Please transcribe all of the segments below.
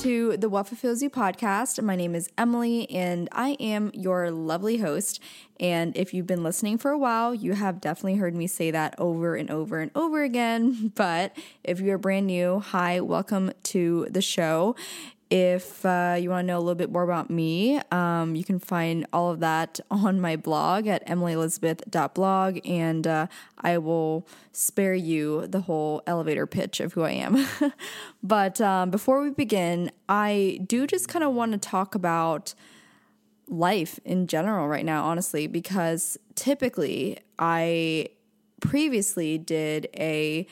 To the What Fulfills You podcast. My name is Emily, and I am your lovely host. And if you've been listening for a while, you have definitely heard me say that over and over and over again. But if you're brand new, hi, welcome to the show. If uh, you want to know a little bit more about me, um, you can find all of that on my blog at emilyelizabeth.blog, and uh, I will spare you the whole elevator pitch of who I am. but um, before we begin, I do just kind of want to talk about life in general right now, honestly, because typically I previously did a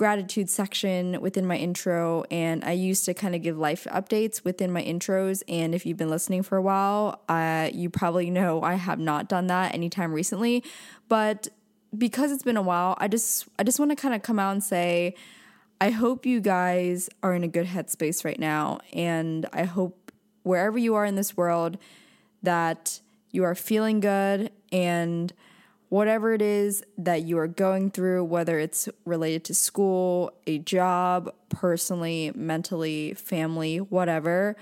gratitude section within my intro, and I used to kind of give life updates within my intros. And if you've been listening for a while, uh, you probably know I have not done that anytime recently. But because it's been a while, I just I just want to kind of come out and say, I hope you guys are in a good headspace right now, and I hope wherever you are in this world that you are feeling good and whatever it is that you are going through, whether it's related to school, a job, personally, mentally, family, whatever.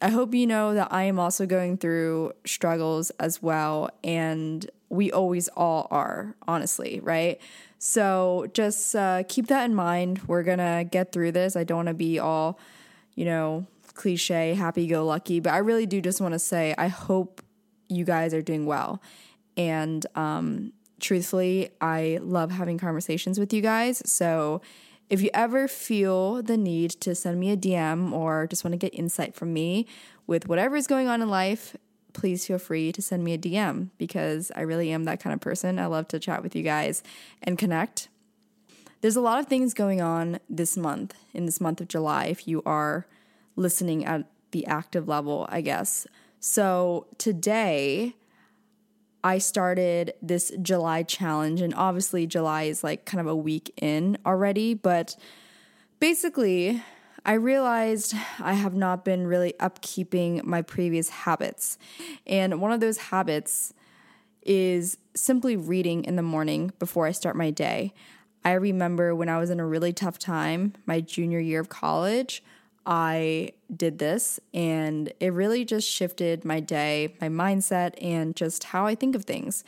I hope you know that I am also going through struggles as well. And we always all are, honestly, right? So just uh, keep that in mind. We're going to get through this. I don't want to be all, you know, cliche, happy go lucky, but I really do just want to say I hope you guys are doing well and um, truthfully, I love having conversations with you guys. So if you ever feel the need to send me a DM or just want to get insight from me with whatever is going on in life, please feel free to send me a DM because I really am that kind of person. I love to chat with you guys and connect. There's a lot of things going on this month, in this month of July, if you are listening at the active level, I guess. So today, I started this July challenge, and obviously, July is like kind of a week in already, but basically, I realized I have not been really upkeeping my previous habits. And one of those habits is simply reading in the morning before I start my day. I remember when I was in a really tough time, my junior year of college, I did this and it really just shifted my day, my mindset, and just how I think of things.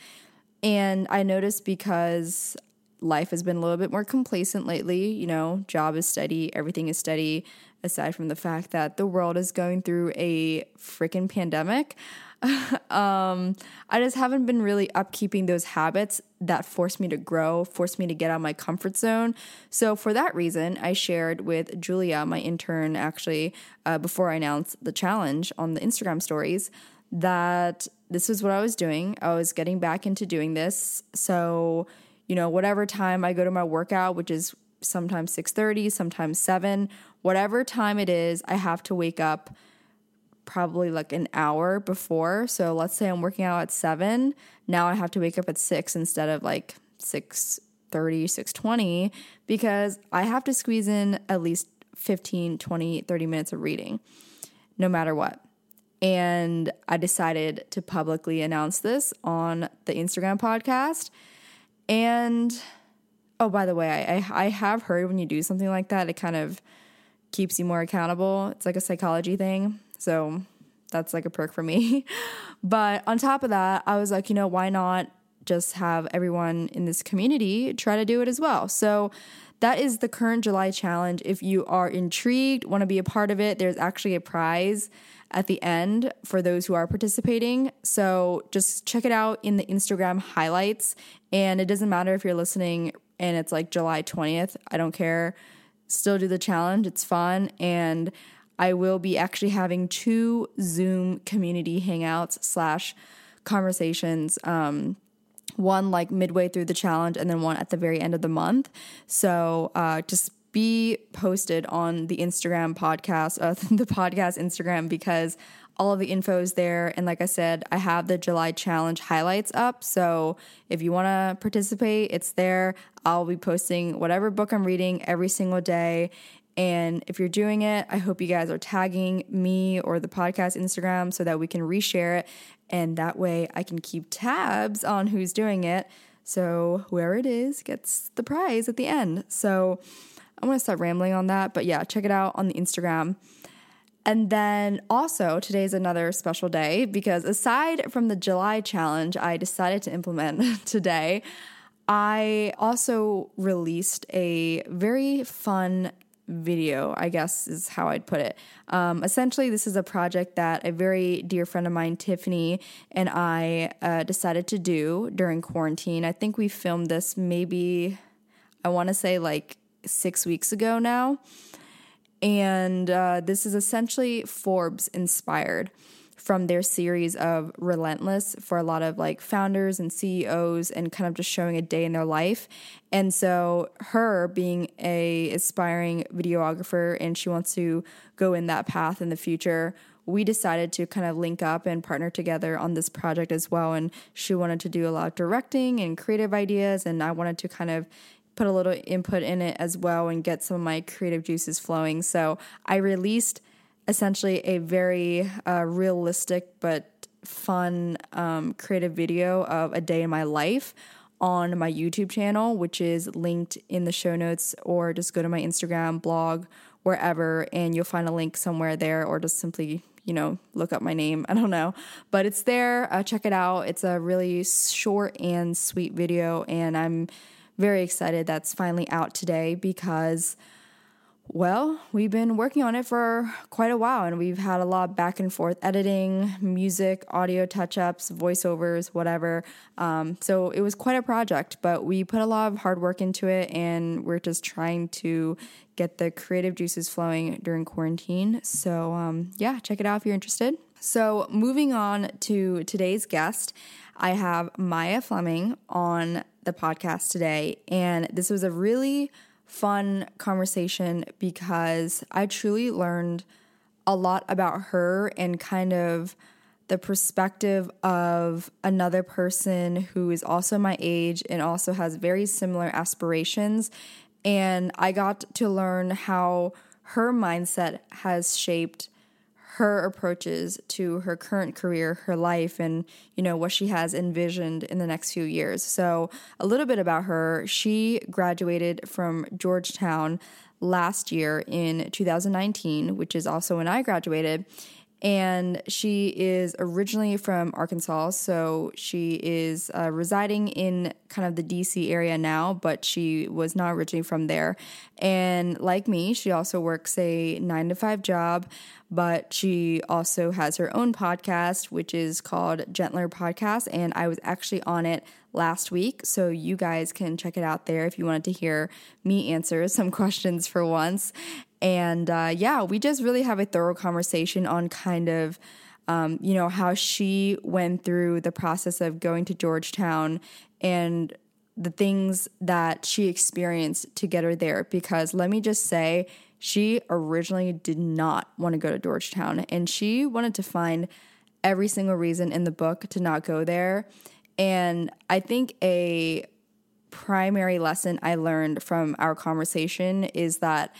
And I noticed because life has been a little bit more complacent lately, you know, job is steady, everything is steady, aside from the fact that the world is going through a freaking pandemic. um, I just haven't been really upkeeping those habits that force me to grow, force me to get out of my comfort zone. So, for that reason, I shared with Julia, my intern, actually, uh, before I announced the challenge on the Instagram stories, that this is what I was doing. I was getting back into doing this. So, you know, whatever time I go to my workout, which is sometimes 6:30, sometimes 7, whatever time it is, I have to wake up probably like an hour before. So let's say I'm working out at 7, now I have to wake up at 6 instead of like 6 30, 620 because I have to squeeze in at least 15, 20, 30 minutes of reading no matter what. And I decided to publicly announce this on the Instagram podcast. And oh, by the way, I, I have heard when you do something like that, it kind of keeps you more accountable. It's like a psychology thing. So that's like a perk for me. but on top of that, I was like, you know, why not just have everyone in this community try to do it as well? So that is the current July challenge. If you are intrigued, want to be a part of it, there's actually a prize at the end for those who are participating. So just check it out in the Instagram highlights. And it doesn't matter if you're listening and it's like July 20th, I don't care. Still do the challenge, it's fun. And I will be actually having two Zoom community hangouts slash conversations. Um, one like midway through the challenge, and then one at the very end of the month. So uh, just be posted on the Instagram podcast, uh, the podcast Instagram, because all of the info is there. And like I said, I have the July challenge highlights up. So if you want to participate, it's there. I'll be posting whatever book I'm reading every single day. And if you're doing it, I hope you guys are tagging me or the podcast Instagram so that we can reshare it. And that way I can keep tabs on who's doing it. So whoever it is gets the prize at the end. So I'm going to stop rambling on that. But yeah, check it out on the Instagram. And then also, today's another special day because aside from the July challenge I decided to implement today, I also released a very fun video, I guess is how I'd put it. Um, essentially, this is a project that a very dear friend of mine, Tiffany, and I uh, decided to do during quarantine. I think we filmed this maybe, I want to say like six weeks ago now. And uh, this is essentially Forbes inspired from their series of Relentless for a lot of like founders and CEOs and kind of just showing a day in their life. And so her being a aspiring videographer and she wants to go in that path in the future, we decided to kind of link up and partner together on this project as well. And she wanted to do a lot of directing and creative ideas, and I wanted to kind of put a little input in it as well and get some of my creative juices flowing. So I released essentially a very uh, realistic but fun um, creative video of a day in my life on my YouTube channel, which is linked in the show notes, or just go to my Instagram, blog, wherever, and you'll find a link somewhere there, or just simply, you know, look up my name. I don't know. But it's there. Uh, check it out. It's a really short and sweet video, and I'm very excited that's finally out today because, well, we've been working on it for quite a while and we've had a lot back and forth editing, music, audio touch ups, voiceovers, whatever. Um, so it was quite a project, but we put a lot of hard work into it and we're just trying to get the creative juices flowing during quarantine. So, um, yeah, check it out if you're interested. So, moving on to today's guest, I have Maya Fleming on the podcast today. And this was a really fun conversation because I truly learned a lot about her and kind of the perspective of another person who is also my age and also has very similar aspirations. And I got to learn how her mindset has shaped her approaches to her current career, her life, and you know what she has envisioned in the next few years. So, a little bit about her. She graduated from Georgetown last year in 2019, which is also when I graduated. And she is originally from Arkansas, so she is uh, residing in kind of the DC area now, but she was not originally from there. And like me, she also works a nine to five job, but she also has her own podcast, which is called Gentler Podcast. And I was actually on it last week. So you guys can check it out there if you wanted to hear me answer some questions for once. And uh, yeah, we just really have a thorough conversation on kind of. Um, you know, how she went through the process of going to Georgetown and the things that she experienced to get her there. Because let me just say, she originally did not want to go to Georgetown and she wanted to find every single reason in the book to not go there. And I think a primary lesson I learned from our conversation is that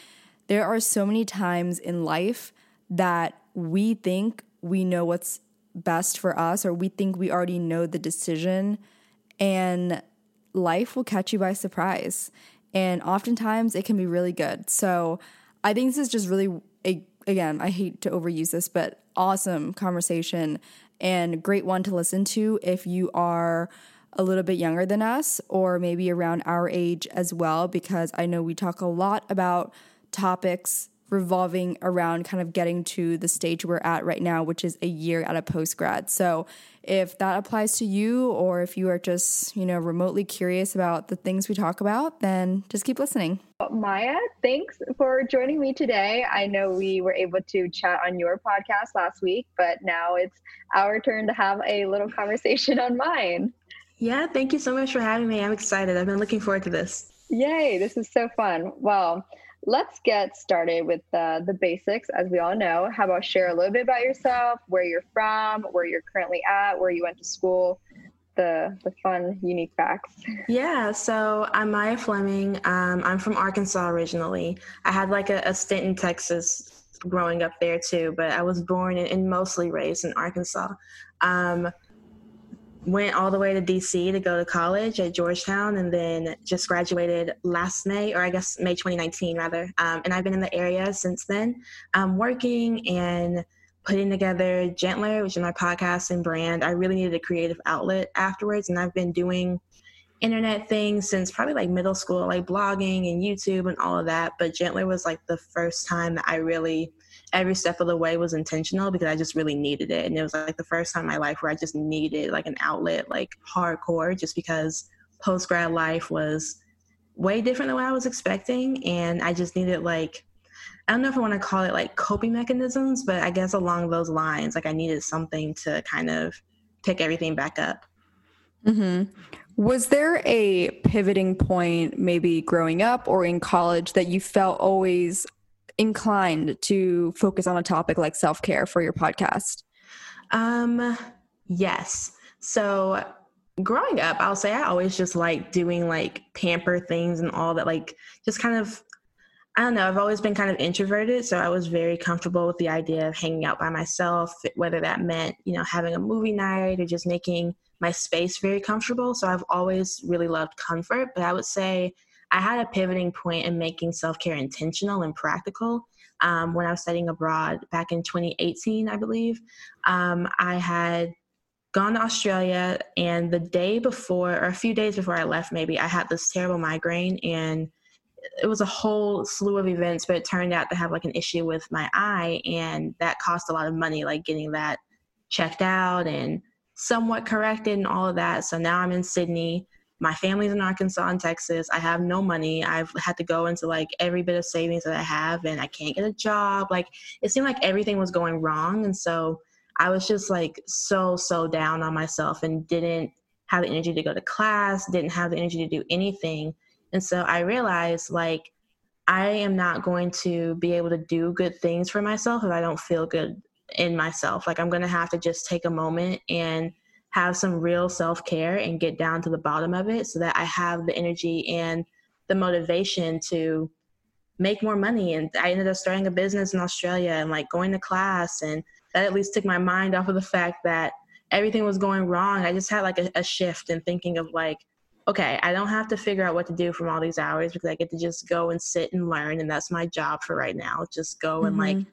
there are so many times in life that we think we know what's best for us or we think we already know the decision and life will catch you by surprise. And oftentimes it can be really good. So I think this is just really a, again, I hate to overuse this, but awesome conversation and great one to listen to if you are a little bit younger than us or maybe around our age as well because I know we talk a lot about topics revolving around kind of getting to the stage we're at right now, which is a year out of post grad. So if that applies to you, or if you are just, you know, remotely curious about the things we talk about, then just keep listening. Maya, thanks for joining me today. I know we were able to chat on your podcast last week, but now it's our turn to have a little conversation on mine. Yeah, thank you so much for having me. I'm excited. I've been looking forward to this. Yay, this is so fun. Well, let's get started with uh, the basics. As we all know, how about share a little bit about yourself, where you're from, where you're currently at, where you went to school, the the fun, unique facts. Yeah, so I'm Maya Fleming. Um, I'm from Arkansas originally. I had like a, a, stint in Texas growing up there too, but I was born and, mostly raised in Arkansas. Um, went all the way to DC to go to college at Georgetown and then just graduated last May, or I guess May 2019 rather. Um, and I've been in the area since then, um, working and putting together Gentler, which is my podcast and brand. I really needed a creative outlet afterwards, and I've been doing internet things since probably like middle school, like blogging and YouTube and all of that. But Gentler was like the first time that I really every step of the way was intentional because I just really needed it. And it was like the first time in my life where I just needed like an outlet, like hardcore, just because post grad life was way different than what I was expecting. And I just needed like, I don't know if I want to call it like coping mechanisms, but I guess along those lines, like I needed something to kind of pick everything back up. Mm-hmm. Was there a pivoting point, maybe growing up or in college, that you felt always inclined to focus on a topic like self care for your podcast? Um, yes. So growing up, I'll say I always just like doing like pamper things and all that, like just kind of I don't know, I've always been kind of introverted, so I was very comfortable with the idea of hanging out by myself, whether that meant, you know, having a movie night or just making my space very comfortable. So I've always really loved comfort, but I would say I had a pivoting point in making self care intentional and practical. Um, when I was studying abroad back in 2018, I believe, um, I had gone to Australia, and the day before, or a few days before I left, maybe, I had this terrible migraine, and it was a whole slew of events, but it turned out to have like an issue with my eye, and that cost a lot of money, like getting that checked out and somewhat corrected and all of that. So now I'm in Sydney my family's in Arkansas and Texas. I have no money. I've had to go into like every bit of savings that I have and I can't get a job. Like it seemed like everything was going wrong. And so I was just like so, so down on myself and didn't have the energy to go to class, didn't have the energy to do anything. And so I realized like I am not going to be able to do good things for myself if I don't feel good in myself. Like I'm going to have to just take a moment and have some real self care and get down to the bottom of it so that I have the energy and the motivation to make more money. And I ended up starting a business in Australia and like going to class. And that at least took my mind off of the fact that everything was going wrong. I just had like a, a shift in thinking of like, okay, I don't have to figure out what to do from all these hours because I get to just go and sit and learn. And that's my job for right now. Just go mm-hmm. and like mm-hmm.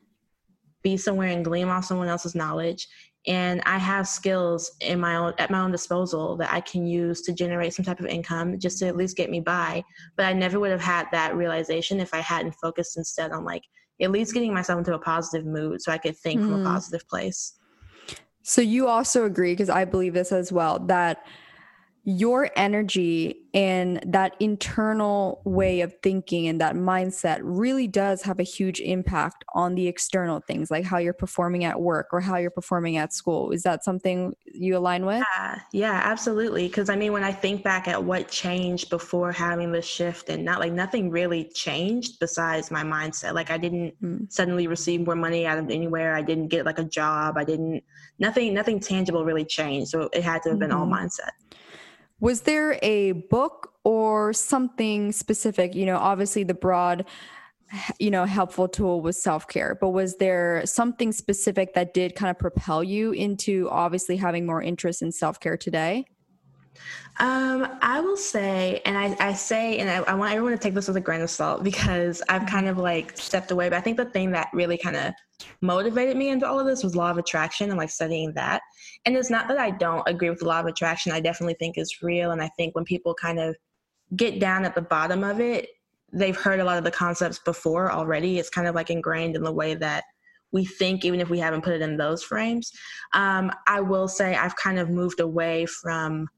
be somewhere and glean off someone else's knowledge and I have skills in my own at my own disposal that I can use to generate some type of income just to at least get me by. But I never would have had that realization if I hadn't focused instead on like at least getting myself into a positive mood so I could think mm. from a mm-hmm. positive place. So you also agree because I believe this as well that your energy and that internal way of thinking and that mindset really does have a huge impact on the external things like how you're performing at work or how you're performing at school. Is that something you align with? Yeah yeah absolutely. Because i mean when i think back at what changed before having the shift and not like nothing really changed besides my mindset. Like i didn't mm. suddenly receive more money out of anywhere. I didn't get like a job. I didn't nothing nothing tangible really changed. So it had to have been mm-hmm. all mindset was there a book or something specific? You know, obviously the broad, you know, helpful tool was self care, but was there something specific that did kind of propel you into obviously having more interest in self care today? Um, I will say, and I, I say, and I, I, want everyone to take this with a grain of salt because I've kind of like stepped away. But I think the thing that really kind of motivated me into all of this was law of attraction and like studying that. And it's not that I don't agree with the law of attraction. I definitely think it's real. And I think when people kind of get down at the bottom of it, they've heard a lot of the concepts before already. It's kind of like ingrained in the way that we think, even if we haven't put it in those frames. Um, I will say I've kind of moved away from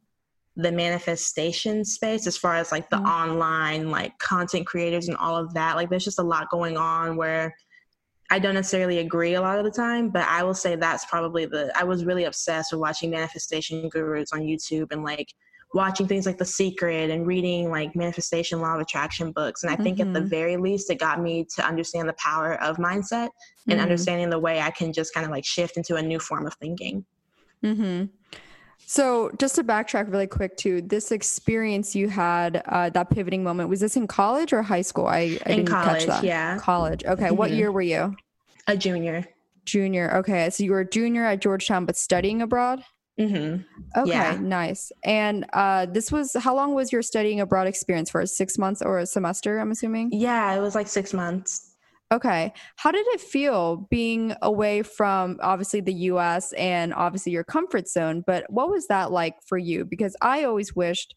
the manifestation space as far as like the mm-hmm. online like content creators and all of that like there's just a lot going on where i don't necessarily agree a lot of the time but i will say that's probably the i was really obsessed with watching manifestation gurus on youtube and like watching things like The Secret and reading like manifestation law of attraction books. And I think mm-hmm. at the mm-hmm. very least, it got me to understand the power of mindset and mm-hmm. understanding the way I can just kind of like shift into a new form of thinking. Mm-hmm. So, just to backtrack really quick, to this experience you had, uh, that pivoting moment, was this in college or high school? I, I in college, yeah. College. Okay. What mm-hmm. year were you? A junior. Junior. Okay. So, you were a junior at Georgetown, but studying abroad? Mm-hmm. Okay, yeah. nice. And uh, this was how long was your studying abroad experience for? Six months or a semester? I'm assuming. Yeah, it was like six months. Okay. How did it feel being away from obviously the US and obviously your comfort zone? But what was that like for you? Because I always wished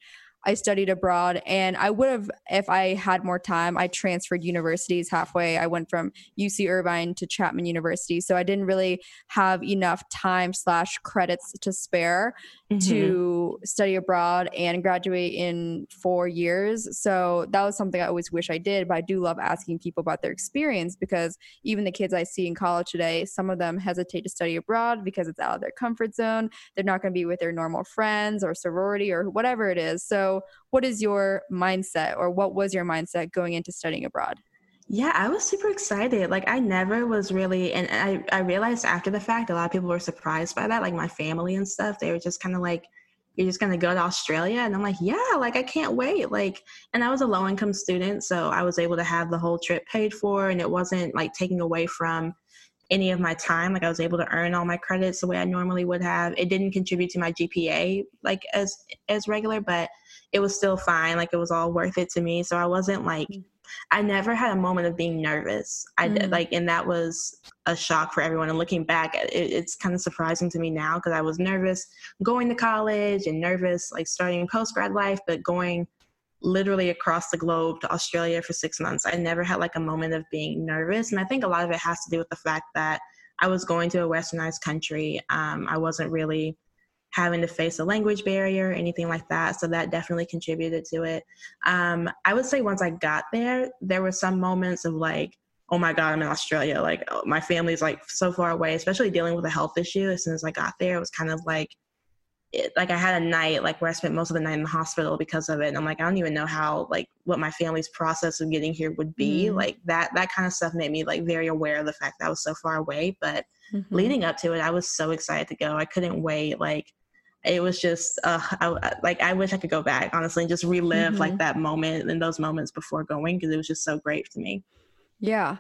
I studied abroad and I would have, if I had more time, I transferred universities halfway. I went from UC Irvine to Chapman University. So I didn't really have enough time slash credits to spare mm-hmm. to study abroad and graduate in four years. So that was something I always wish I did. But I do love asking people about their experience because even the kids I see in college today, some of them hesitate to study abroad because it's out of their comfort zone. They're not going to be with their normal friends or sorority or whatever it is. So what is your mindset or what was your mindset going into studying abroad? Yeah, I was super excited. Like I never was really and I I realized after the fact a lot of people were surprised by that, like my family and stuff. They were just kind of like you're just going to go to Australia and I'm like, "Yeah, like I can't wait." Like and I was a low income student, so I was able to have the whole trip paid for and it wasn't like taking away from any of my time like i was able to earn all my credits the way i normally would have it didn't contribute to my gpa like as as regular but it was still fine like it was all worth it to me so i wasn't like mm. I never had a moment of being nervous i mm. like and that was a shock for everyone and looking back it, it's kind of surprising to me now because i was nervous going to college and nervous like starting post grad life but going literally across the globe to Australia for six months. I never had like a moment of being nervous. And I think a lot of it has to do with the fact that I was going to a westernized country. Um, I wasn't really having to face a language barrier or anything like that. So that definitely contributed to it. Um, I would say once I got there, there were some moments of like, oh my God, I'm in Australia. Like oh, my family's like so far away, especially dealing with a health issue. As soon as I got there, it was kind of like, it, like I had a night like where I spent most of the night in the hospital because of it. And I'm like, I don't even know how like what my family's process of getting here would be. Mm. Like that that kind of stuff made me like very aware of the fact that I was so far away. But mm-hmm. leading up to it, I was so excited to go. I couldn't wait. Like it was just uh, I, like I wish I could go back honestly and just relive mm-hmm. like that moment and those moments before going because it was just so great to me. Yeah.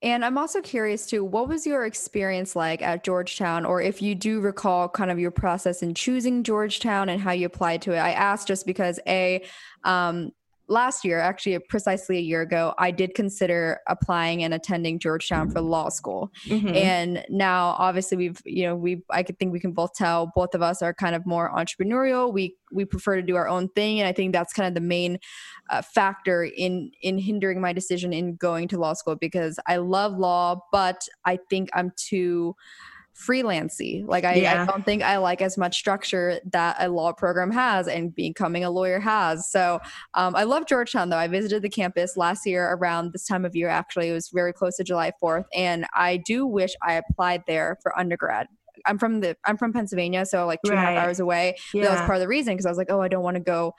And I'm also curious too, what was your experience like at Georgetown, or if you do recall kind of your process in choosing Georgetown and how you applied to it? I asked just because A, um, last year, actually precisely a year ago, I did consider applying and attending Georgetown for law school. Mm-hmm. And now obviously we've, you know, we I could think we can both tell both of us are kind of more entrepreneurial. We we prefer to do our own thing and I think that's kind of the main uh, factor in in hindering my decision in going to law school because I love law, but I think I'm too freelancy. Like I, yeah. I, don't think I like as much structure that a law program has and becoming a lawyer has. So um, I love Georgetown though. I visited the campus last year around this time of year. Actually, it was very close to July 4th, and I do wish I applied there for undergrad. I'm from the I'm from Pennsylvania, so like two right. and a half hours away. Yeah. That was part of the reason because I was like, oh, I don't want to go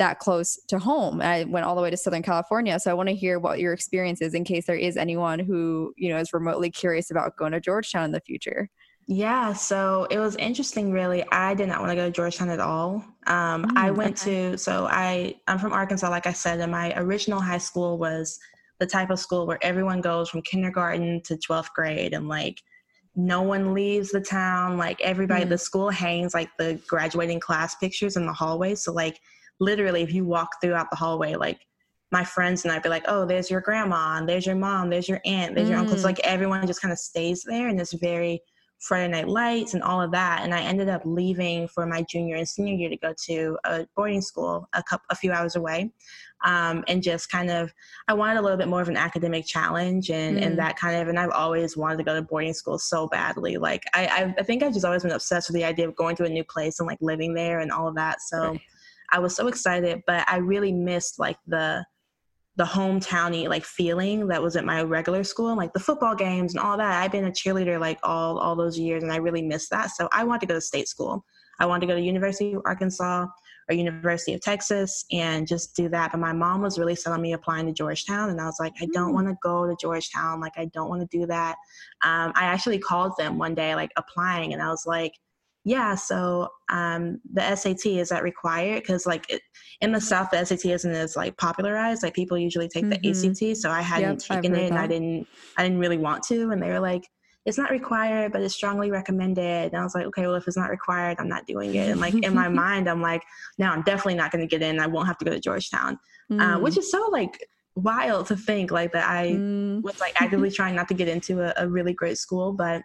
that close to home. I went all the way to Southern California. So I want to hear what your experience is in case there is anyone who, you know, is remotely curious about going to Georgetown in the future. Yeah, so it was interesting really. I did not want to go to Georgetown at all. Um, mm, I went okay. to so I I'm from Arkansas like I said and my original high school was the type of school where everyone goes from kindergarten to 12th grade and like no one leaves the town like everybody mm. the school hangs like the graduating class pictures in the hallway so like literally if you walk throughout the hallway like my friends and I'd be like, oh, there's your grandma, and there's your mom, there's your aunt, there's mm. your uncle. So like everyone just kind of stays there and it's very Friday Night Lights and all of that. And I ended up leaving for my junior and senior year to go to a boarding school a couple, a few hours away, um, and just kind of I wanted a little bit more of an academic challenge and mm. and that kind of. And I've always wanted to go to boarding school so badly. Like I I think I've just always been obsessed with the idea of going to a new place and like living there and all of that. So. Right. I was so excited, but I really missed like the the hometowny like feeling that was at my regular school, like the football games and all that. I've been a cheerleader like all all those years, and I really miss that. So I wanted to go to state school. I wanted to go to University of Arkansas or University of Texas and just do that. But my mom was really selling me applying to Georgetown, and I was like, I don't mm. want to go to Georgetown. Like, I don't want to do that. Um, I actually called them one day, like applying, and I was like, yeah, so um, the SAT is that required? Because like it, in the South, the SAT isn't as like popularized. Like people usually take mm-hmm. the ACT, so I hadn't yep, taken it, and I didn't, I didn't really want to. And they were like, it's not required, but it's strongly recommended. And I was like, okay, well, if it's not required, I'm not doing it. And like in my mind, I'm like, no, I'm definitely not going to get in. I won't have to go to Georgetown, mm. uh, which mm. is so like wild to think like that. I mm. was like actively trying not to get into a, a really great school, but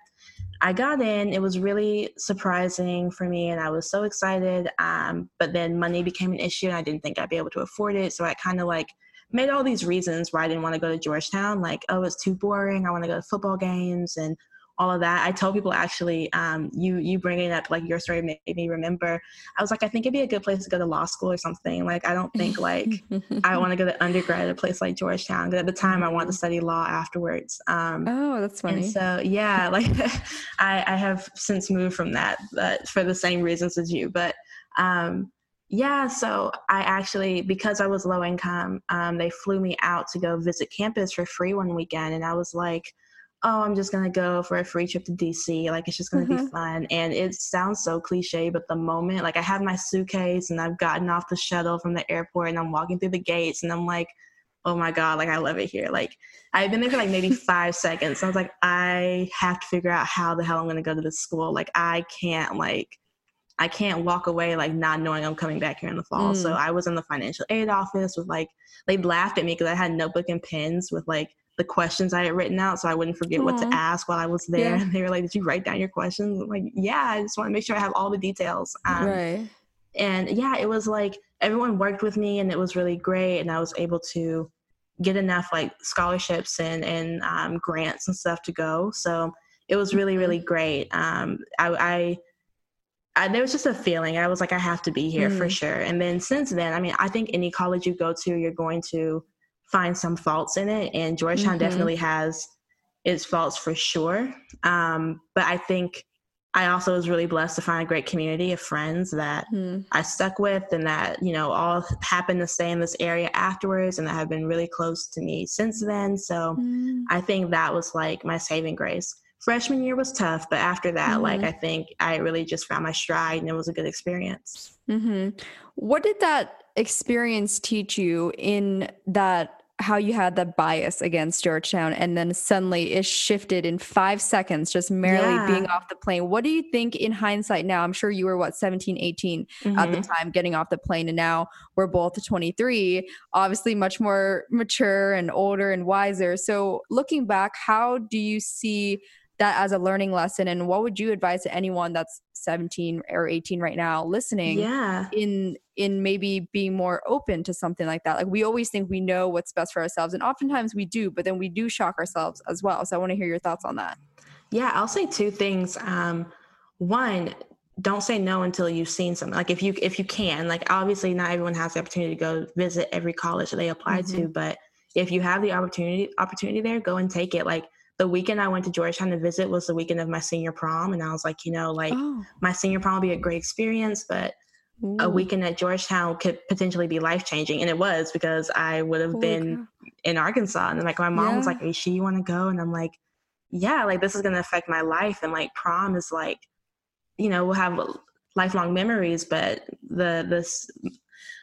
I got in. It was really surprising for me, and I was so excited. Um, but then money became an issue, and I didn't think I'd be able to afford it. So I kind of like made all these reasons why I didn't want to go to Georgetown. Like, oh, it's too boring. I want to go to football games and all of that. I tell people actually, um, you you bringing up like your story made me remember. I was like, I think it'd be a good place to go to law school or something. Like, I don't think like I want to go to undergrad at a place like Georgetown. Because at the time, I wanted to study law afterwards. Um, oh, that's funny. so yeah, like I, I have since moved from that, but for the same reasons as you. But um, yeah, so I actually, because I was low income, um, they flew me out to go visit campus for free one weekend. And I was like, oh, I'm just gonna go for a free trip to DC. Like it's just gonna mm-hmm. be fun. And it sounds so cliche, but the moment, like I have my suitcase and I've gotten off the shuttle from the airport and I'm walking through the gates and I'm like, oh my God, like I love it here. Like I've been there for like maybe five seconds. I was like, I have to figure out how the hell I'm gonna go to this school. Like I can't like I can't walk away like not knowing I'm coming back here in the fall. Mm. So I was in the financial aid office with like they laughed at me because I had notebook and pens with like the questions I had written out so I wouldn't forget Aww. what to ask while I was there. Yeah. They were like, "Did you write down your questions?" I'm like, "Yeah, I just want to make sure I have all the details." Um, right. And yeah, it was like everyone worked with me, and it was really great, and I was able to get enough like scholarships and and um, grants and stuff to go. So it was really really great. Um, I, I I, there was just a feeling. I was like, I have to be here mm. for sure. And then since then, I mean, I think any college you go to, you're going to find some faults in it. And Georgetown mm-hmm. definitely has its faults for sure. Um, but I think I also was really blessed to find a great community of friends that mm. I stuck with and that, you know, all happened to stay in this area afterwards and that have been really close to me since then. So mm. I think that was like my saving grace freshman year was tough, but after that, mm-hmm. like I think I really just found my stride and it was a good experience. Mm-hmm. What did that experience teach you in that how you had that bias against Georgetown and then suddenly it shifted in five seconds, just merely yeah. being off the plane. What do you think in hindsight now? I'm sure you were what 17, 18 mm-hmm. at the mm-hmm. time getting off the plane, and now we're both 23, obviously much more mature and older and wiser. So looking back, how do you see that as a learning lesson and what would you advise to anyone that's 17 or 18 right now listening yeah. in in maybe being more open to something like that? Like we always think we know what's best for ourselves and oftentimes we do but then we do shock ourselves as well. So i want to hear your thoughts on that. Yeah i'll say two things. Um one don't say no until you've seen something. Like if you if you can like obviously not everyone has the opportunity to go visit every college that they apply mm-hmm. to but if you have the opportunity opportunity there go and take it. Like the weekend I went to Georgetown to visit was the weekend of my senior prom. And I was like, you know, like oh. my senior prom will be a great experience, but Ooh. a weekend at Georgetown could potentially be life changing. And it was because I would have been in Arkansas. And like my mom yeah. was like, Is she you want to go? And I'm like, Yeah, like this is gonna affect my life. And like prom is like, you know, we'll have lifelong memories, but the this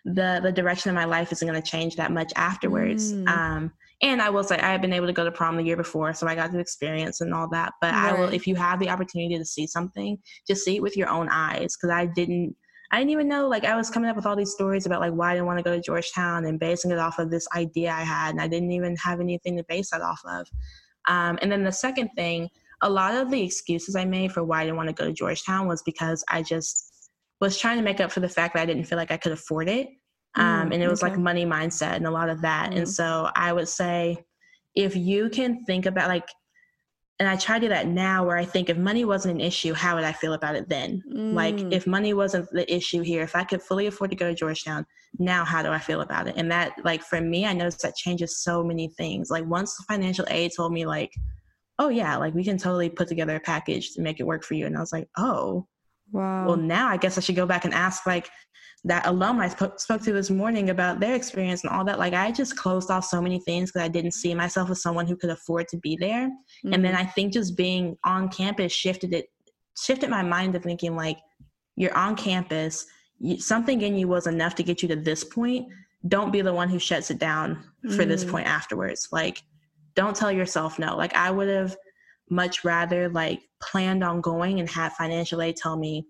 the the direction of my life isn't going to change that much afterwards. Mm. Um, and I will say I have been able to go to prom the year before, so I got to experience and all that. But right. I will, if you have the opportunity to see something, just see it with your own eyes. Because I didn't, I didn't even know. Like I was coming up with all these stories about like why I didn't want to go to Georgetown and basing it off of this idea I had, and I didn't even have anything to base that off of. Um, and then the second thing, a lot of the excuses I made for why I didn't want to go to Georgetown was because I just was trying to make up for the fact that I didn't feel like I could afford it. Um, mm, and it was okay. like money mindset and a lot of that. Mm. And so I would say if you can think about like, and I try to do that now where I think if money wasn't an issue, how would I feel about it then? Mm. Like if money wasn't the issue here, if I could fully afford to go to Georgetown, now how do I feel about it? And that like for me, I noticed that changes so many things. Like once financial aid told me like, oh yeah, like we can totally put together a package to make it work for you. And I was like, oh, wow. well, now I guess I should go back and ask like that alum I spoke, to this morning about their experience and all that. Like I just closed off so many things because I didn't see myself as someone who could afford to be there. Mm-hmm. And then mm-hmm. I think just being on campus shifted it, shifted my mind to thinking like, you're on campus, you, something in you was enough to get you to this point. Don't be the one who shuts it down for mm-hmm. this point afterwards. Like, don't tell yourself no. Like I would have much rather like planned on going and had financial aid tell me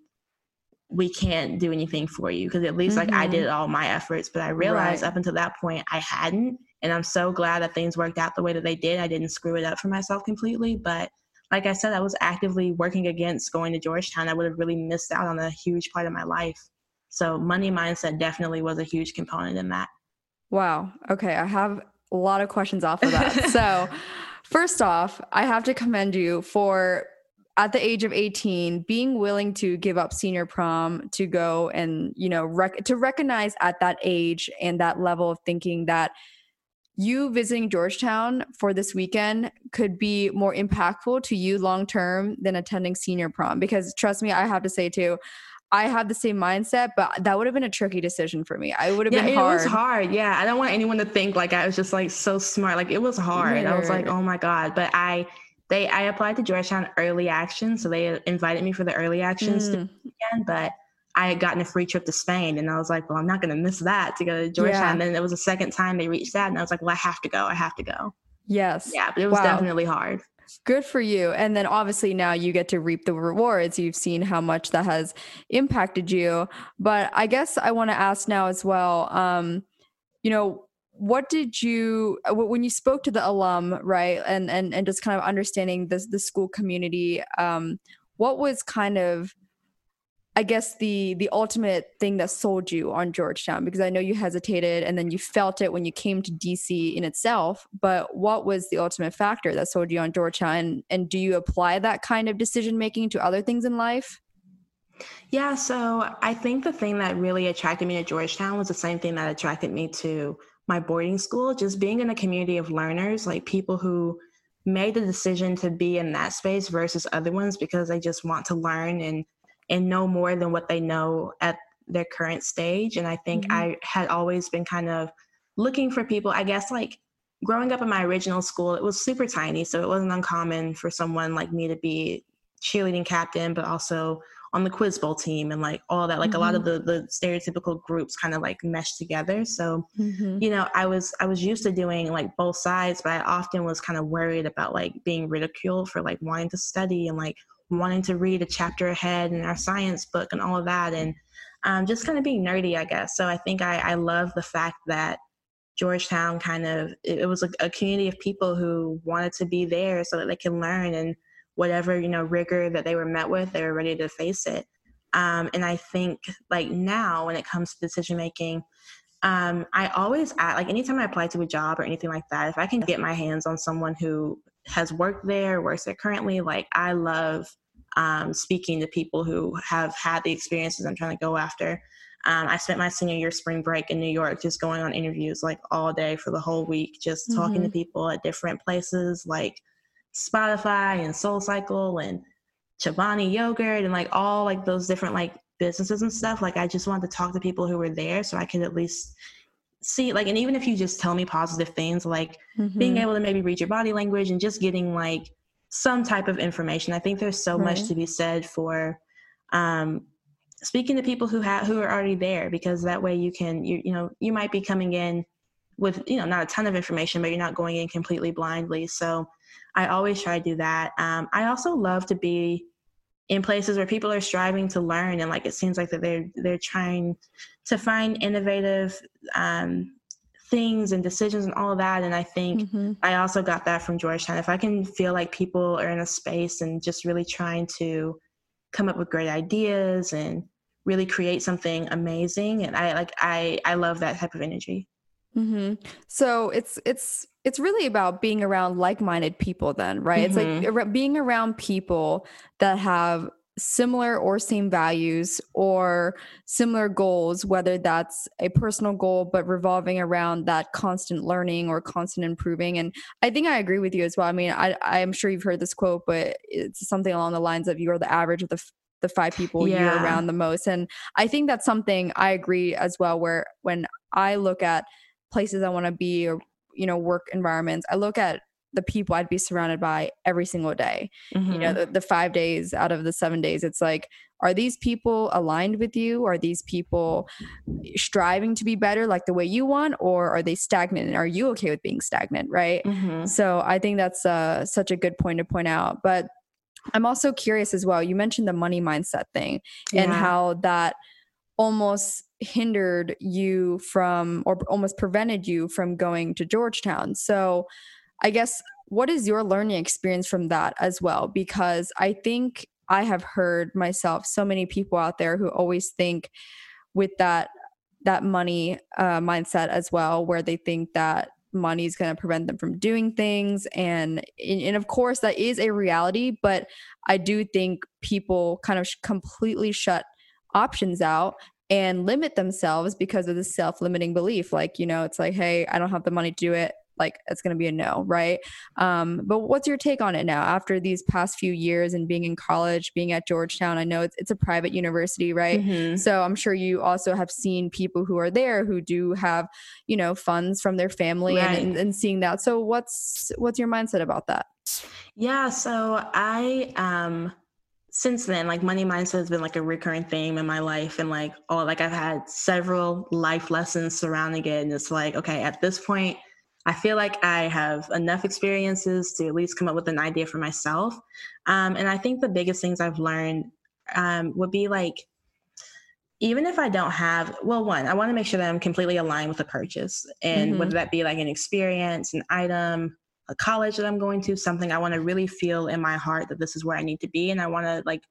we can't do anything for you because at least mm-hmm. like I did mm-hmm. all my efforts, but I realized right. up until that point I hadn't. And I'm so glad that things worked out the way that they did. I didn't screw it up for myself completely. But like I said, I was actively working against going to Georgetown. I would have really missed out on a huge part of my life. So money mindset definitely was a huge component in that. Wow. Okay. I have a lot of questions off of that. so first off, I have to commend you for at the age of 18 being willing to give up senior prom to go and you know rec- to recognize at that age and that level of thinking that you visiting Georgetown for this weekend could be more impactful to you long term than attending senior prom because trust me I have to say too I have the same mindset, but that would have been a tricky decision for me. I would have yeah, been hard. It was hard. Yeah. I don't want anyone to think like I was just like so smart. Like it was hard. I was like, oh my God. But I they I applied to Georgetown early action, so they invited me for the early actions mm. but I had gotten a free trip to Spain and I was like, well, I'm not going to miss that to go to Georgetown. Yeah. And then it was the second time they reached out and I was like, well, I have to go. I have to go. Yes. Yeah, but it was wow. definitely hard. Good for you. And then obviously now you get to reap the rewards. You've seen how much that has impacted you. But I guess I want to ask now as well, um, you know, what did you uh, when you spoke to the alum right and and and just kind of understanding the the school community um what was kind of i guess the the ultimate thing that sold you on georgetown? Because i know you hesitated and then you felt it when you came to dc in itself but what was the ultimate factor that sold you on georgetown? And, and do you apply that kind of decision making to other things in life? Yeah so i think the thing that really attracted me to georgetown was the same thing that attracted me to my boarding school, just being in a community of learners, like people who made the decision to be in that space versus other ones because they just want to learn and and know more than what they know at their current stage. And I think mm-hmm. I had always been kind of looking for people, I guess like growing up in my original school, it was super tiny. So it wasn't uncommon for someone like me to be cheerleading captain, but also on the quiz bowl team and like all that like mm-hmm. a lot of mm-hmm. the the stereotypical groups kind of like mesh together so mm-hmm. you know i was i was used to doing like both sides but i often was kind of worried about like being ridiculed for like wanting to study and like wanting to read a chapter ahead in our science book and all of that and um, just kind of being nerdy i guess so i think i i love the fact that georgetown kind of it, it was a, a community of people who wanted to be there so that they can learn and whatever you know rigor that they were met with they were ready to face it um, and i think like now when it comes to decision making um, i always add, like anytime i apply to a job or anything like that if i can get my hands on someone who has worked there works there currently like i love um, speaking to people who have had the experiences i'm trying to go after um, I spent my senior year spring break in New York just going on interviews like all day for the whole week, just mm-hmm. talking to mm-hmm. people at different places like Spotify and Soul Cycle and Chobani Yogurt and like all like those different like businesses and stuff. Like I just wanted to talk to people who were there so I could at least see like and even if you just tell me positive things like mm-hmm. being able to maybe read your body language and just getting like some type of information. I think there's so right. much to be said for um speaking to people who have who are already there because that way you can you you know you might be coming in with you know not a ton of information but you're not going in completely blindly so I always try to do that. Um, I also love to be in places where people are striving to learn and like it seems like that they're they're trying to find innovative um, things and decisions and all of that. And I think mm-hmm. I also got that from Georgetown. If I can feel like people are in a space and just really trying to come up with great ideas and really create something amazing, and I like I I love that type of energy. Mm-hmm. So it's it's it's really about being around like-minded people then right mm-hmm. it's like being around people that have similar or same values or similar goals whether that's a personal goal but revolving around that constant learning or constant improving and i think i agree with you as well i mean i i'm sure you've heard this quote but it's something along the lines of you're the average of the the five people Yeah. you're around the most. And I think that's something I agree as well, where when I look at places I want to be or, you know, work environments, I look at the people I'd be surrounded by every single day. You know, Mhm. the, the five days out of the seven days, it's like, are these people aligned with you? Are these people striving to be better like the way you want? Or are they stagnant? And are you okay with being stagnant? Right. Mhm. So I think that's uh, such a good point to point out. But I'm also curious as well. You mentioned the money mindset thing and how that almost hindered you from or almost prevented you from going to Georgetown. So I guess what is your learning experience from that as well? Because I think I have heard myself so many people out there who always think with that that money uh, mindset as well, where they think that money is going to prevent them from doing things, and and of course that is a reality. But I do think people kind of completely shut options out and limit themselves because of the self-limiting belief. Like you know, it's like, hey, I don't have the money to do it. Like it's going to be a no, right? Um, but what's your take on it now after these past few years and being in college, being at Georgetown? I know it's it's a private university, right? Mhm. So I'm sure you also have seen people who are there who do have, you know, funds from their family Right. and, and, and seeing that. So what's what's your mindset about that? Yeah, so I um since then like money mindset has been like a recurring theme in my life and like all like I've had several life lessons surrounding it and it's like okay, at this point I feel like I have enough experiences to at least come up with an idea for myself. Um, and I think the biggest things I've learned um, would be like even if I don't have, well, one, I want to make sure that I'm completely aligned with the purchase. And Mhm. whether that be like an experience, an item, a college that I'm going to, something I want to really feel in my heart that this is where I need to be. And I want to like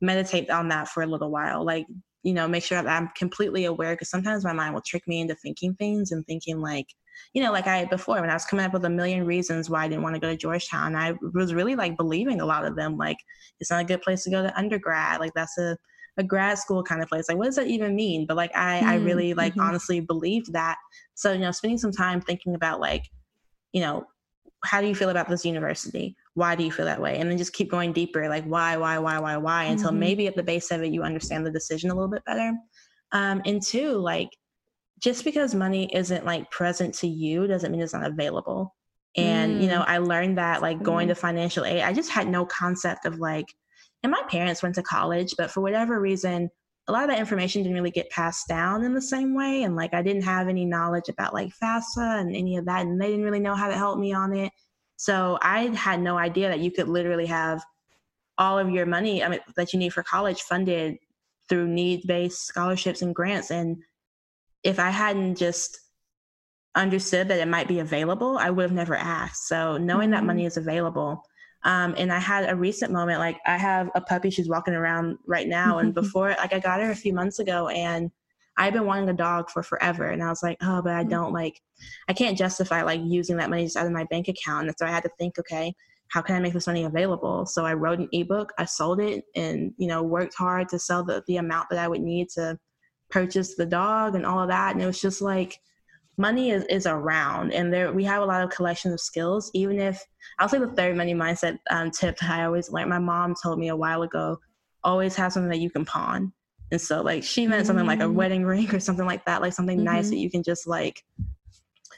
meditate on that for a little while. Like, you know, make sure that I'm completely aware because sometimes my mind will trick me into thinking things and thinking like, you know, like I before when I was coming up with a million reasons why I didn't want to go to Georgetown, I was really like believing a lot of them. Like, it's not a good place to go to undergrad. Like, that's a a grad school kind of place. Like, what does that even mean? But like, I I Mm, really like mhm. honestly believed that. So you know, spending some time thinking about like, you know, how do you feel about this university? Why do you feel that way? And then just keep going deeper, like why, why, why, why, why, until Mhm. maybe at the base of it you understand the decision a little bit better. Um, and two, like just because money isn't like present to you doesn't mean it's not available. And you know, I learned that like going to financial aid, I just had no concept of like, and my parents went to college, but for whatever reason, a lot of that information didn't really get passed down in the same way. And like I didn't have any knowledge about like FAFSA and any of that, and they didn't really know how to help me on it. So I had no idea that you could literally have all of your money I mean, that you need for college funded through need-based scholarships and grants. And if I hadn't just understood that it might be available, I would have never asked. So knowing that Mhm. money is available. Um, and I had a recent moment, like I have a puppy, she's walking around right now. And before, like I got her a few months ago and I've been wanting a dog for forever. And I was like, oh, but I Mhm. don't like, I can't justify like using that money just out of my bank account. And so I had to think, okay, how can I make this money available? So I wrote an ebook, I sold it and, you know, worked hard to sell the, the amount that I would need to purchase the dog and all of that. And it was just like, money is, is around and there we have a lot of collection of skills even if i'll say the third money mindset um, tip that i always learned my mom told me a while ago always have something that you can pawn and so like she meant something like a Mm. wedding ring or something like that like something nice Mhm. that you can just like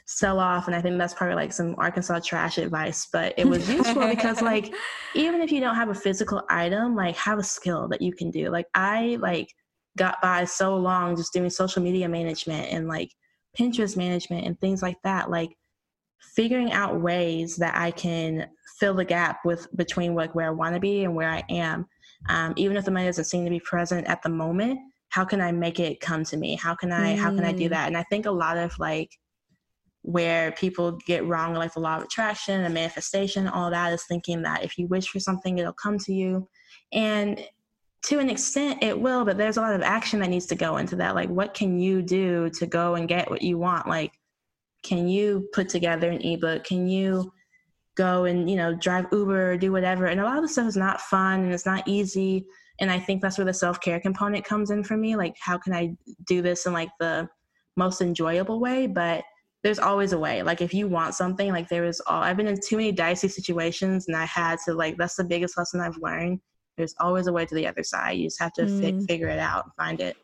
sell off and i think that's probably like some arkansas trash advice but it was useful because like even if you don't have a physical item like have a skill that you can do like i like got by so long just doing social media management and like pinterest management and things like that like figuring out ways that i can fill the gap with between like where i want to be and where i am. Um, even if the money doesn't seem to be present at the moment how can i make it come to me? How can i how can i do Mm. that? And i think a lot of like where people get wrong like the law of attraction and manifestation all that is thinking that if you wish for something it'll come to you. And to an extent it will but there's a lot of action that needs to go into that. Like what can you do to go and get what you want? Like can you put together an ebook? Can you go and you know drive uber or do whatever? And a lot of the stuff is not fun and it's not easy. And i think that's where the self-care component comes in for me. Like how can i do this in like the most enjoyable way? But there's always a way. Like if you want something like there is all i've been in too many dicey situations and i had to like that's the biggest lesson i've learned there's always a way to the other side. You just have to mm. fi- figure it out and find it.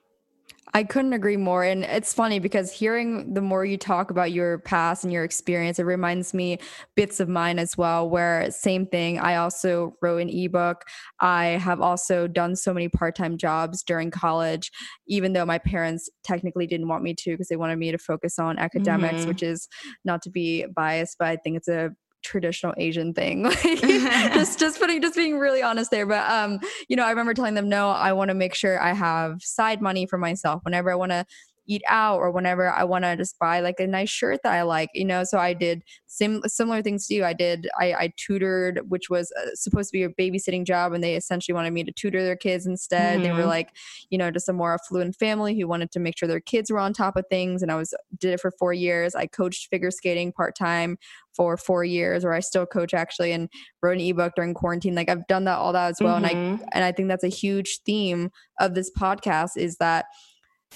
I couldn't agree more. And it's funny because hearing the more you talk about your past and your experience, it reminds me bits of mine as well, where same thing. I also wrote an ebook. I have also done so many part time jobs during college, even though my parents technically didn't want me to because they wanted me to focus on academics, mm-hmm. which is not to be biased, but I think it's a traditional Asian thing. Like just just putting just being really honest there. But um, you know, I remember telling them, no, I want to make sure I have side money for myself whenever I want to eat out or whenever I want to just buy like a nice shirt that I like, you know. So I did sim- similar things to you. I did, I, I tutored, which was uh, supposed to be a babysitting job, and they essentially wanted me to tutor their kids instead. Mm-hmm. They were mm-hmm. like, you know, just a more affluent family who wanted to make sure their kids were on top of things. And I was did it for four years. I coached figure skating part time for four years, or I still coach actually, and wrote an ebook during quarantine. Like I've done that all that as well, mm-hmm. and I mm-hmm. and I think that's a huge theme of this podcast is that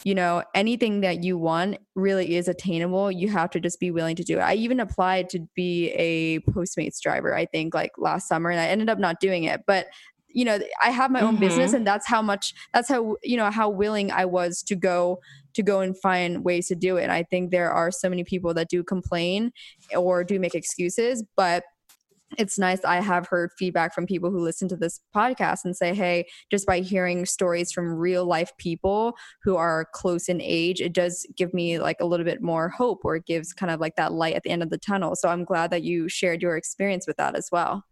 you know, anything that you want really is attainable. You have to just be willing to do it. I even applied to be a Postmates driver, I think, like last summer, and I ended up not doing it. But you know i have my own mm-hmm. business and that's how much that's how you know how willing i was to go to go and find ways to do it i think there are so many people that do complain or do make excuses but it's nice I have heard feedback from people who listen to this podcast and say, hey, just by hearing stories from real life people who are close in age, it does give me like a little bit more hope or it gives kind of like that light at the end of the tunnel. So I'm glad that you shared your experience with that as well.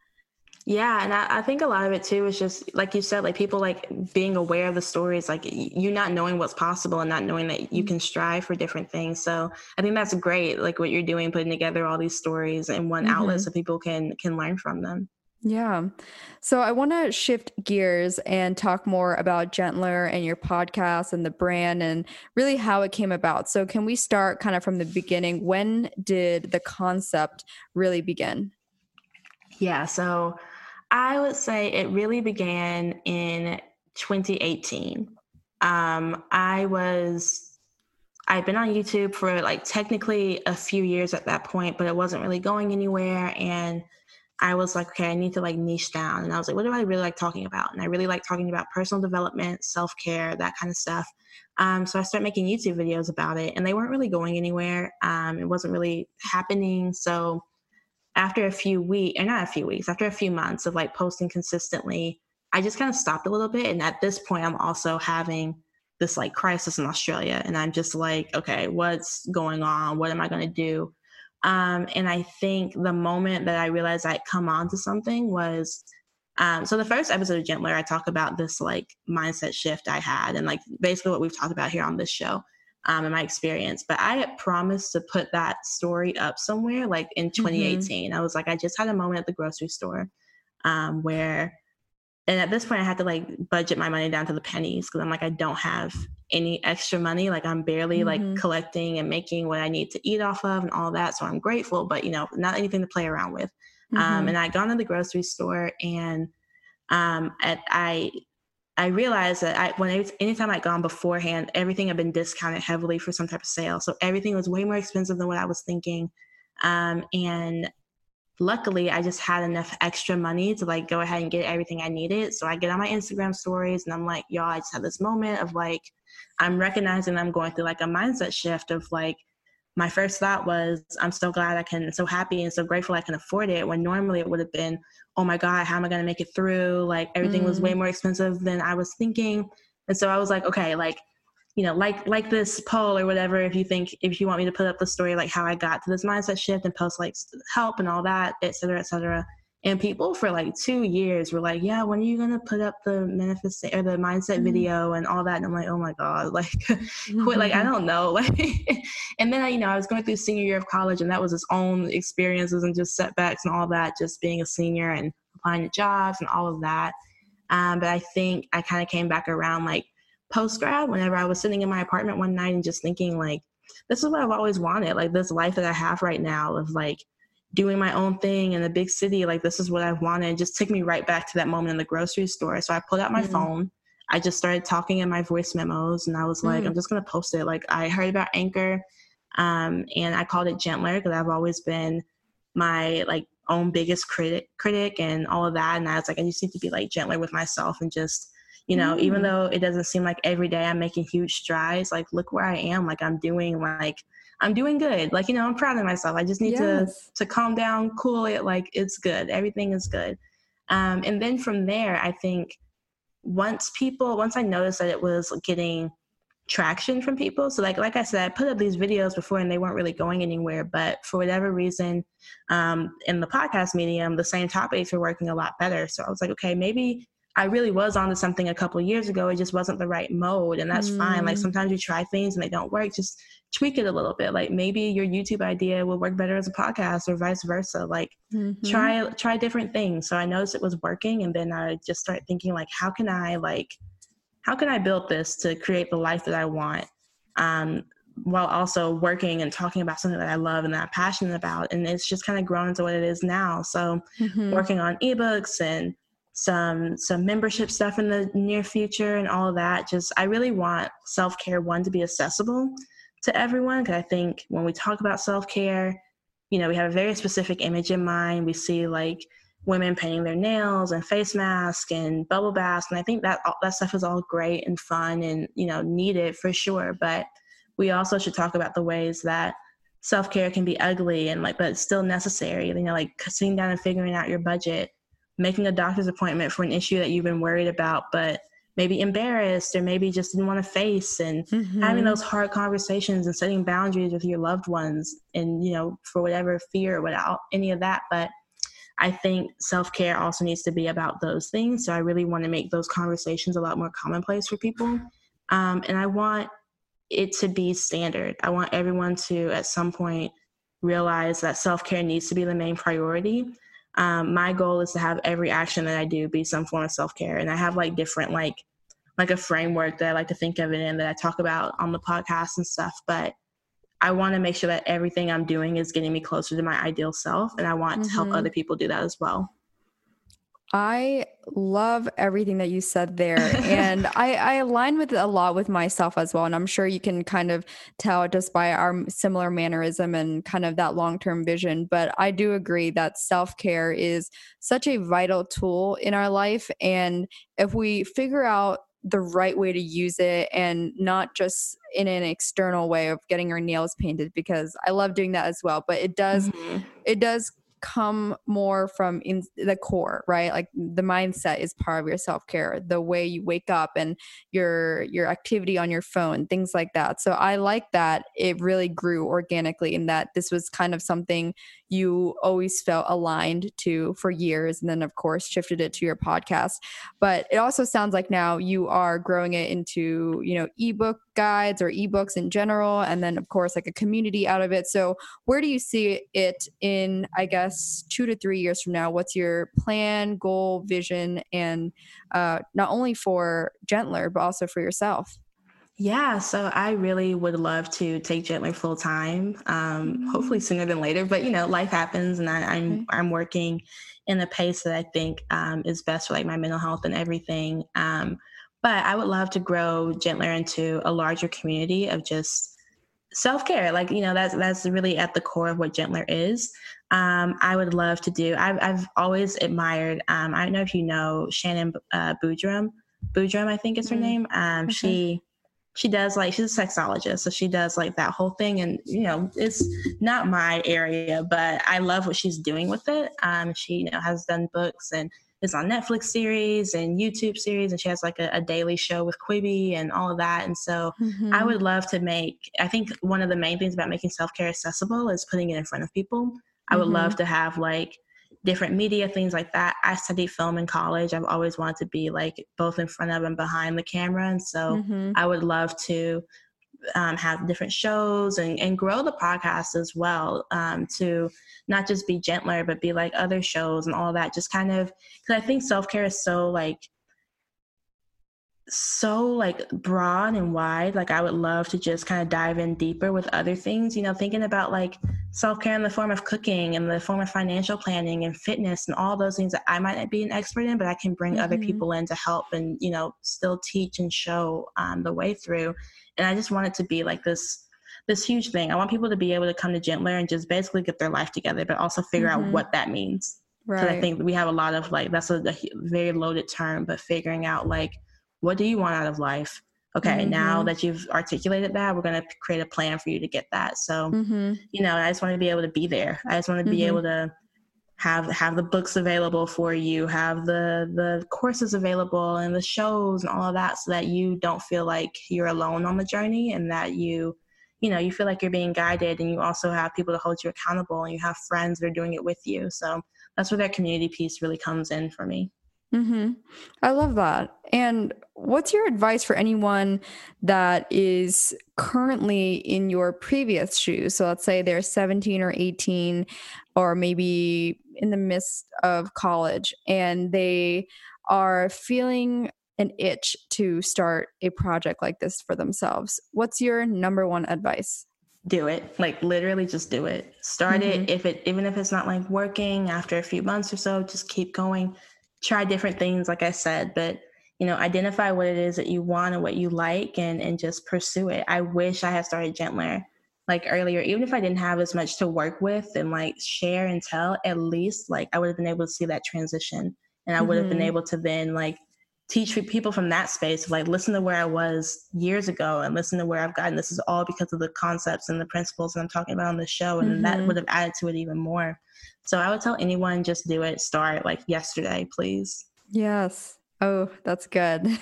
Yeah, and I, I, think a lot of it too is just like you said, like people like being aware of the stories, like you not knowing what's possible and not knowing that you mm-hmm. can strive for different things. So I think that's great, like what you're doing, putting together all these stories in one mm-hmm. outlet so people can can learn from them. Yeah. So I want to shift gears and talk more about Gentler and your podcast and the brand and really how it came about. So can we start kind of from the beginning? When did the concept really begin? Yeah, so I would say it really began in 2018. Um, I was, I'd been on YouTube for like technically a few years at that point, but it wasn't really going anywhere. And I was like, okay, I need to like niche down. And I was like, what do I really like talking about? And I really like talking about personal development, self care, that kind of stuff. Um, so I started making YouTube videos about it, and they weren't really going anywhere. Um, it wasn't really happening. So after a few weeks, or not a few weeks, after a few months of like posting consistently, I just kind of stopped a little bit. And at this point, I'm also having this like crisis in Australia. And I'm just like, okay, what's going on? What am I going to do? Um, and I think the moment that I realized I'd come on to something was um, so the first episode of Gentler, I talk about this like mindset shift I had and like basically what we've talked about here on this show um, in my experience. But I had promised to put that story up somewhere like in 2018. Mm-hmm. I was like, I just had a moment at the grocery store um, where, and at this point, I had to like budget my money down to the pennies because I'm like, I don't have any extra money. Like, I'm barely mm-hmm. like collecting and making what I need to eat off of and all that. So I'm grateful, but you know, not anything to play around with. Um, mm-hmm. Um, and I'd gone to the grocery store and um, at, I I realized that I, when was, anytime I'd gone beforehand, everything had been discounted heavily for some type of sale. So everything was way more expensive than what I was thinking. Um, and luckily, I just had enough extra money to like go ahead and get everything I needed. So I get on my Instagram stories and I'm like, y'all, I just had this moment of like, I'm recognizing I'm going through like a mindset shift of like, my first thought was, I'm so glad I can, so happy and so grateful I can afford it. When normally it would have been, oh my God, how am I going to make it through? Like everything mm. was way mm. more expensive than I was thinking. And so I was like, okay, like, you know, like like this poll or whatever. If you think if you want me to put up the story like how I got to this mindset shift and post like help and all that, et cetera, et cetera. And people for like two years were like, "Yeah, when are you gonna put up the manifest or the mindset mm-hmm. video and all that?" And I'm like, "Oh my god, like, quit! Like, I don't know." Like, and then you know, I was going through senior year of college, and that was its own experiences and just setbacks and all that, just being a senior and applying to jobs and all of that. Um, but I think I kind of came back around like post grad whenever I was sitting in my apartment one night and just thinking like, this is what I've always wanted, like this life that I have right now of like doing my own thing in a big city like this is what i wanted it just took me right back to that moment in the grocery store so i pulled out my mm-hmm. phone i just started talking in my voice memos and i was like mm-hmm. i'm just going to post it like i heard about anchor um, and i called it gentler because i've always been my like own biggest critic critic and all of that and i was like i just need to be like gentler with myself and just you know mm. even though it doesn't seem like every day i'm making huge strides like look where i am like i'm doing like i'm doing good like you know i'm proud of myself i just need yes. to to calm down cool it like it's good everything is good um, and then from there i think once people once i noticed that it was getting traction from people. So like like I said, I put up these videos before and they weren't really going anywhere. But for whatever reason, um, in the podcast medium, the same topics were working a lot better. So I was like, okay, maybe I really was onto something a couple years ago. It just wasn't the right mode, and that's mm. fine. Like mm. sometimes you try things and they don't work. Just tweak it a little bit. Like maybe your YouTube idea will work better as a podcast, or vice versa. Like mm-hmm. try try different things. So I noticed it was working, and then I just start thinking like, how can I like how can I build this to create the life that I want? Um, while also working and talking about something that I love and that I'm passionate about. And it's just kind of grown into what it is now. So mm-hmm. working on ebooks and some some membership stuff in the near future and all of that. Just I really want self-care one to be accessible to everyone. Cause I think when we talk about self-care, you know, we have a very specific image in mind. We see like women painting their nails and face masks and bubble baths and i think that all, that stuff is all great and fun and you know needed for sure but we also should talk about the ways that self-care can be ugly and like but it's still necessary you know like sitting down and figuring out your budget making a doctor's appointment for an issue that you've been worried about but maybe embarrassed or maybe just didn't want to face and mm-hmm. having those hard conversations and setting boundaries with your loved ones and you know for whatever fear without any of that but I think self care also needs to be about those things. So I really want to make those conversations a lot more commonplace for people. Um, and I want it to be standard. I want everyone to, at some point, realize that self care needs to be the main priority. Um, my goal is to have every action that I do be some form of self care. And I have like different, like, like a framework that I like to think of it in that I talk about on the podcast and stuff. But I want to make sure that everything I'm doing is getting me closer to my ideal self. And I want mm-hmm. to help mm-hmm. other people do that as well. I love everything that you said there. and I, I align with a lot with myself as well. And I'm sure you can kind of tell just by our similar mannerism and kind of that long term vision. But I do agree that self care is such a vital tool in our life. And if we figure out the right way to use it and not just in an external way of getting our nails painted because I love doing that as well but it does mm-hmm. it does come more from in the core right? Like the mindset is part of your self-care the way you wake up and your your activity on your phone things like that. So i like that it really grew organically and that this was kind of something you always felt aligned to for years and then of course shifted it to your podcast. But it also sounds like now you are growing it into you know ebook guides or ebooks in general and then of course like a community out of it so where do you see it in i guess two to three years from now what's your plan goal vision and uh, not only for gentler but also for yourself yeah, so I really would love to take Gentler full time. Um, hopefully sooner than later, but you know, life happens, and I, am I'm, I'm working in a pace that I think um, is best for like my mental health and everything. Um, but I would love to grow Gentler into a larger community of just self care. Like you know, that's that's really at the core of what Gentler is. Um, I would love to do. I've I've always admired. Um, I don't know if you know Shannon uh, Boodram. Boodram, I think is her mm-hmm. name. Um, okay. She she does like she's a sexologist so she does like that whole thing and you know it's not my area but i love what she's doing with it um she you know has done books and is on netflix series and youtube series and she has like a, a daily show with quibi and all of that and so mm-hmm. i would love to make i think one of the main things about making self-care accessible is putting it in front of people i would mm-hmm. love to have like different media things like that i studied film in college i've always wanted to be like both in front of and behind the camera and so mm-hmm. i would love to um, have different shows and, and grow the podcast as well um, to not just be gentler but be like other shows and all that. Just kind of because i think self-care is so like so like broad and wide. Like i would love to just kind of dive in deeper with other things you know thinking about like self-care in the form of cooking and the form of financial planning and fitness and all those things that i might not be an expert in but i can bring mm-hmm. other people in to help and you know still teach and show um, the way through and i just want it to be like this this huge thing. I want people to be able to come to Gentler and just basically get their life together, but also figure mm-hmm. out what that means. Right. So I think we have a lot of like that's a, a, very loaded term, but figuring out like what do you want out of life? Okay, mm-hmm. now that you've articulated that, we're gonna create a plan for you to get that. So mm-hmm. you know, I just want to be able to be there. I just want to be mm-hmm. able to have have the books available for you, have the the courses available and the shows and all of that, so that you don't feel like you're alone on the journey and that you you know you feel like you're being guided and you also have people to hold you accountable and you have friends that are doing it with you so that's where that community piece really comes in for me. Mm-hmm. I love that. And what's your advice for anyone that is currently in your previous shoes? So let's say they're 17 or 18, or maybe in the midst of college, and they are feeling an itch to start a project like this for themselves. What's your number one advice? do it like literally just do it start mm-hmm. it if it even if it's not like working after a few months or so just keep going try different things like i said but you know identify what it is that you want and what you like and and just pursue it i wish i had started gentler like earlier even if i didn't have as much to work with and like share and tell at least like i would have been able to see that transition and i would have mm-hmm. been able to then like teach people from that space like listen to where i was years ago and listen to where i've gotten. This is all because of the concepts and the principles that i'm talking about on the show and mm-hmm. that would have added to it even more. So i would tell anyone just do it. Start like yesterday please. Yes. Oh that's good.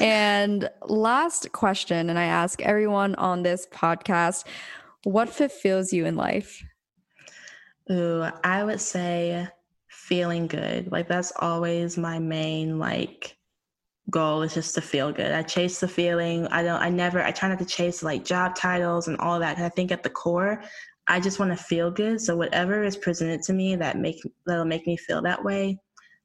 And last question and i ask everyone on this podcast what fulfills you in life? Ooh, i would say feeling good. Like that's always my main like goal is just to feel good. I chase the feeling. I don't I never I try not to chase like job titles and all that. I think at the core, I just want to feel good. So whatever is presented to me that make that'll make me feel that way,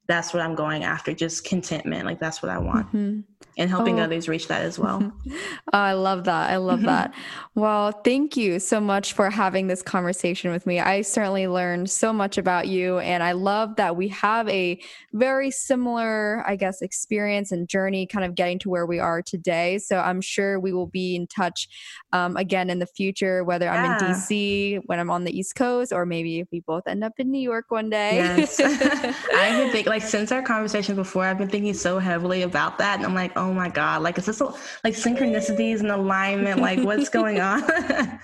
that's what I'm going after. Just contentment. Like that's what I want. Mm-hmm and helping oh. others reach that as well. oh, I love that. I love mm-hmm. that. Well, thank you so much for having this conversation with me. I certainly learned so much about you, and I love that we have a very similar, I guess, experience and journey kind of getting to where we are today. So I'm sure we will be in touch um, again in the future, whether yeah. I'm in DC, when I'm on the East Coast, or maybe if we both end up in New York one day. Yes. I've been thinking, like, since our conversation before, I've been thinking so heavily about that. And I'm like, oh, oh my god like is this like synchronicities and alignment like what's going on?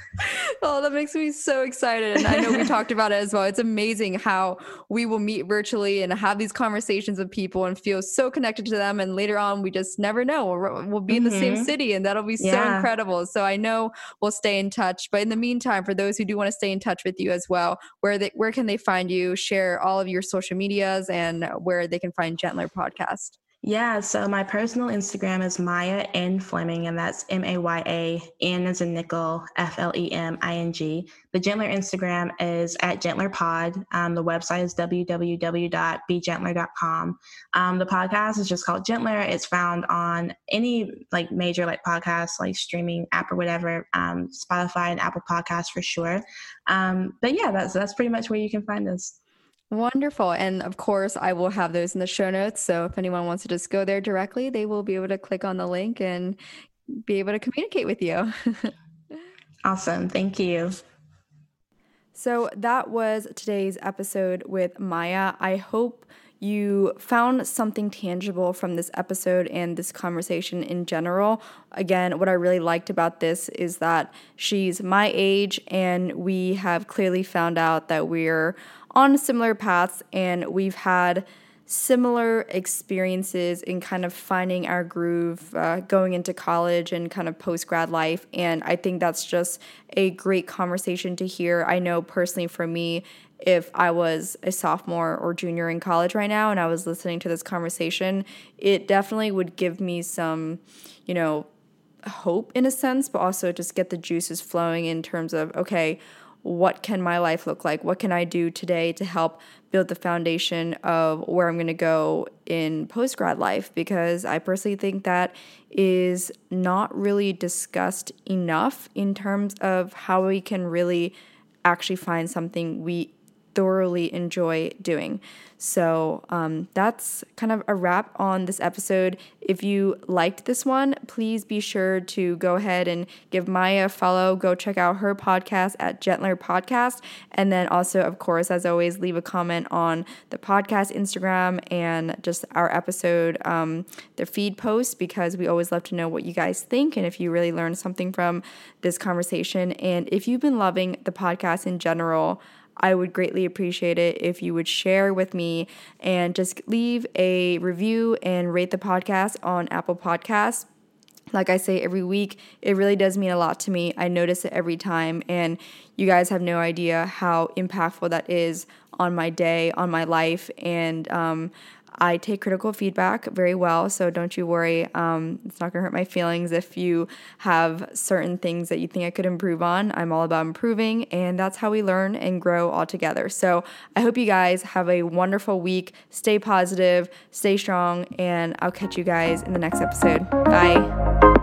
Oh that makes me so excited and i know we talked about it as well. It's amazing how we will meet virtually and have these conversations with people and feel so connected to them and later on we just never know. We'll, we'll be in the mm-hmm. same city and that'll be so yeah. incredible. So i know we'll stay in touch but in the meantime for those who do want to stay in touch with you as well where they where can they find you? Share all of your social medias and where they can find gentler podcast yeah, so my personal Instagram is Maya N Fleming, and that's M A Y A N as in nickel, F L E M I N G. The Gentler Instagram is at GentlerPod. Um, the website is www.begentler.com. Um, the podcast is just called Gentler. It's found on any like major like podcast like streaming app or whatever, um, Spotify and Apple Podcasts for sure. Um, but yeah, that's that's pretty much where you can find us. Wonderful. And of course, I will have those in the show notes. So if anyone wants to just go there directly, they will be able to click on the link and be able to communicate with you. awesome. Thank you. So that was today's episode with Maya. I hope you found something tangible from this episode and this conversation in general. Again, what I really liked about this is that she's my age, and we have clearly found out that we're on similar paths and we've had similar experiences in kind of finding our groove uh, going into college and kind of post grad life. And I think that's just a great conversation to hear. I know personally for me, if I was a sophomore or junior in college right now and I was listening to this conversation, it definitely would give me some, you know, hope in a sense, but also just get the juices flowing in terms of, okay, what can my life look like? What can I do today to help build the foundation of where I'm going to go in post grad life? Because I personally think that is not really discussed enough in terms of how we can really actually find something we thoroughly enjoy doing. So um, that's kind of a wrap on this episode. If you liked this one, please be sure to go ahead and give Maya a follow. Go check out her podcast at Gentler Podcast. And then also, of course, as always, leave a comment on the podcast Instagram and just our episode, um, the feed post, because we always love to know what you guys think and if you really learned something from this conversation. And if you've been loving the podcast in general, I would greatly appreciate it if you would share with me and just leave a review and rate the podcast on Apple Podcasts. Like I say every week, it really does mean a lot to me. I notice it every time, and you guys have no idea how impactful that is on my day, on my life, and um, I take critical feedback very well, so don't you worry. Um, it's not gonna hurt my feelings if you have certain things that you think I could improve on. I'm all about improving, and that's how we learn and grow all together. So I hope you guys have a wonderful week. Stay positive, stay strong, and I'll catch you guys in the next episode. Bye.